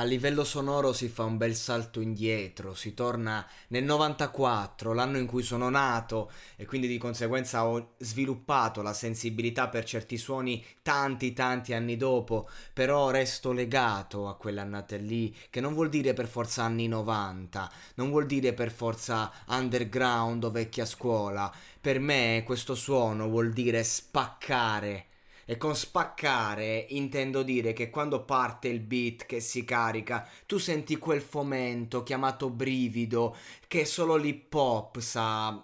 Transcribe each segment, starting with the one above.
A livello sonoro si fa un bel salto indietro, si torna nel 94, l'anno in cui sono nato e quindi di conseguenza ho sviluppato la sensibilità per certi suoni tanti tanti anni dopo, però resto legato a quelle annate lì, che non vuol dire per forza anni 90, non vuol dire per forza underground o vecchia scuola, per me questo suono vuol dire spaccare e con spaccare intendo dire che quando parte il beat che si carica, tu senti quel fomento chiamato brivido che solo l'hip hop sa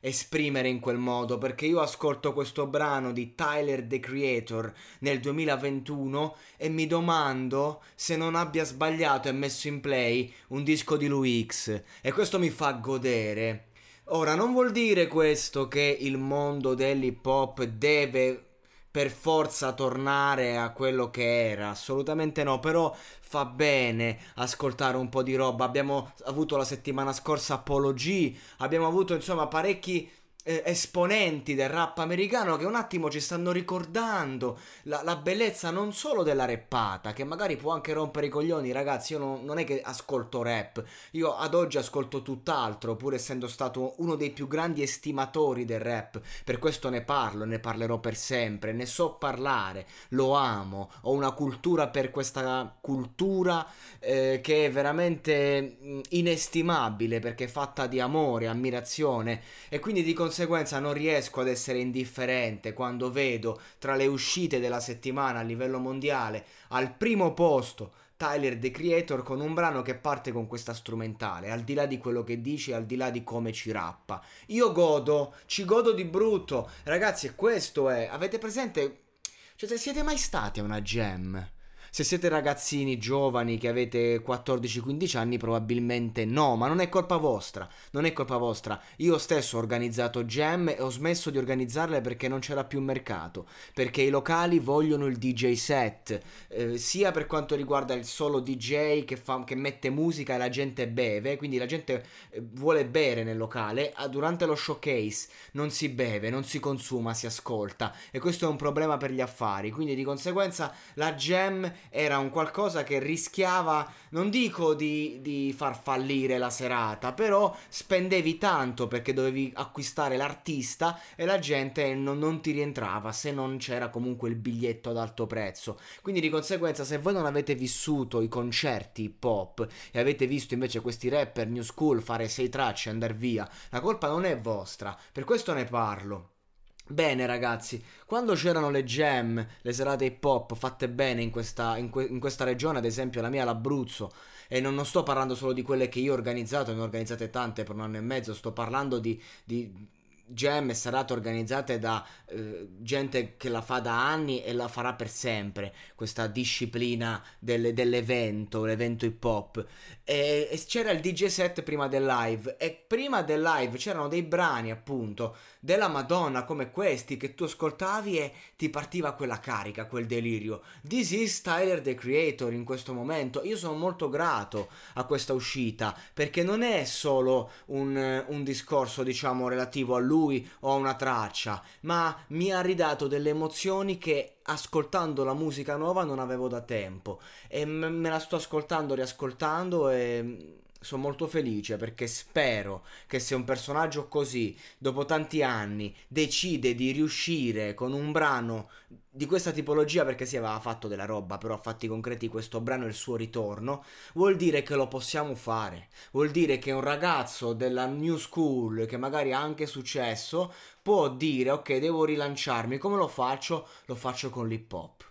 esprimere in quel modo perché io ascolto questo brano di Tyler the Creator nel 2021 e mi domando se non abbia sbagliato e messo in play un disco di Lui X e questo mi fa godere. Ora non vuol dire questo che il mondo dell'hip hop deve per forza tornare a quello che era, assolutamente no, però fa bene ascoltare un po' di roba. Abbiamo avuto la settimana scorsa Apollo G, abbiamo avuto insomma parecchi eh, esponenti del rap americano che un attimo ci stanno ricordando la, la, bellezza non solo della rappata, che magari può anche rompere i coglioni, ragazzi. Io non, non è che ascolto rap, io ad oggi ascolto tutt'altro, pur essendo stato uno dei più grandi estimatori del rap. Per questo ne parlo, ne parlerò per sempre, ne so parlare, lo amo, ho una cultura per questa cultura eh, che è veramente mm, inestimabile perché è fatta di amore, ammirazione e quindi di conseguenza conseguenza non riesco ad essere indifferente quando vedo tra le uscite della settimana a livello mondiale al primo posto Tyler The Creator con un brano che parte con questa strumentale, al di là di quello che dice, al di là di come ci rappa. Io godo, ci godo di brutto. Ragazzi, questo è. Avete presente? Cioè, se siete mai stati a una jam? Se siete ragazzini giovani che avete 14-15 anni probabilmente no, ma non è colpa vostra, non è colpa vostra. Io stesso ho organizzato jam e ho smesso di organizzarle perché non c'era più mercato, perché i locali vogliono il DJ set, eh, sia per quanto riguarda il solo DJ che, fa, che mette musica e la gente beve, quindi la gente eh, vuole bere nel locale, durante lo showcase non si beve, non si consuma, si ascolta e questo è un problema per gli affari, quindi di conseguenza la jam era un qualcosa che rischiava, non dico di, di far fallire la serata, però spendevi tanto perché dovevi acquistare l'artista e la gente non, non ti rientrava se non c'era comunque il biglietto ad alto prezzo. Quindi di conseguenza se voi non avete vissuto i concerti hip hop e avete visto invece questi rapper new school fare sei tracce e andare via, la colpa non è vostra, per questo ne parlo. Bene ragazzi, quando c'erano le jam, le serate hip hop fatte bene in questa, in, que- in questa regione, ad esempio la mia l'Abruzzo, e non, non, sto parlando solo di quelle che io ho organizzato, ne ho organizzate tante per un anno e mezzo, sto parlando di, di jam e serate organizzate da eh, gente che la fa da anni e la farà per sempre, questa disciplina del, dell'evento, l'evento hip hop. E, e, c'era il DJ set prima del live e prima del live c'erano dei brani appunto della Madonna come questi che tu ascoltavi e ti partiva quella carica, quel delirio. This is Tyler the Creator in questo momento. Io sono molto grato a questa uscita perché non è solo un, un discorso diciamo relativo a lui lui o una traccia, ma mi ha ridato delle emozioni che ascoltando la musica nuova non avevo da tempo. E me la sto ascoltando, riascoltando e sono molto felice perché spero che se un personaggio così, dopo tanti anni, decide di riuscire con un brano di questa tipologia, perché si aveva fatto della roba, però a fatti concreti questo brano è il suo ritorno, vuol dire che lo possiamo fare. Vuol dire che un ragazzo della new school, che magari ha anche successo, può dire ok, devo rilanciarmi. Come lo faccio? Lo faccio con l'hip hop.